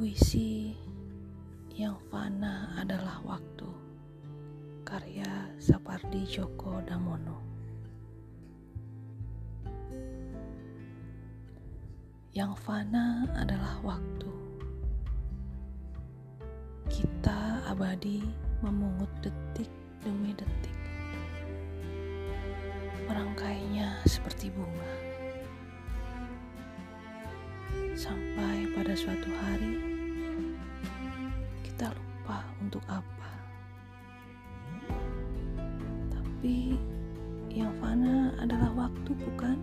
Puisi yang fana adalah waktu. Karya Sapardi Djoko Damono. Yang fana adalah waktu. Kita abadi memungut detik demi detik. Merangkainya seperti bunga. Sampai pada suatu hari kita lupa untuk apa. Tapi yang fana adalah waktu bukan?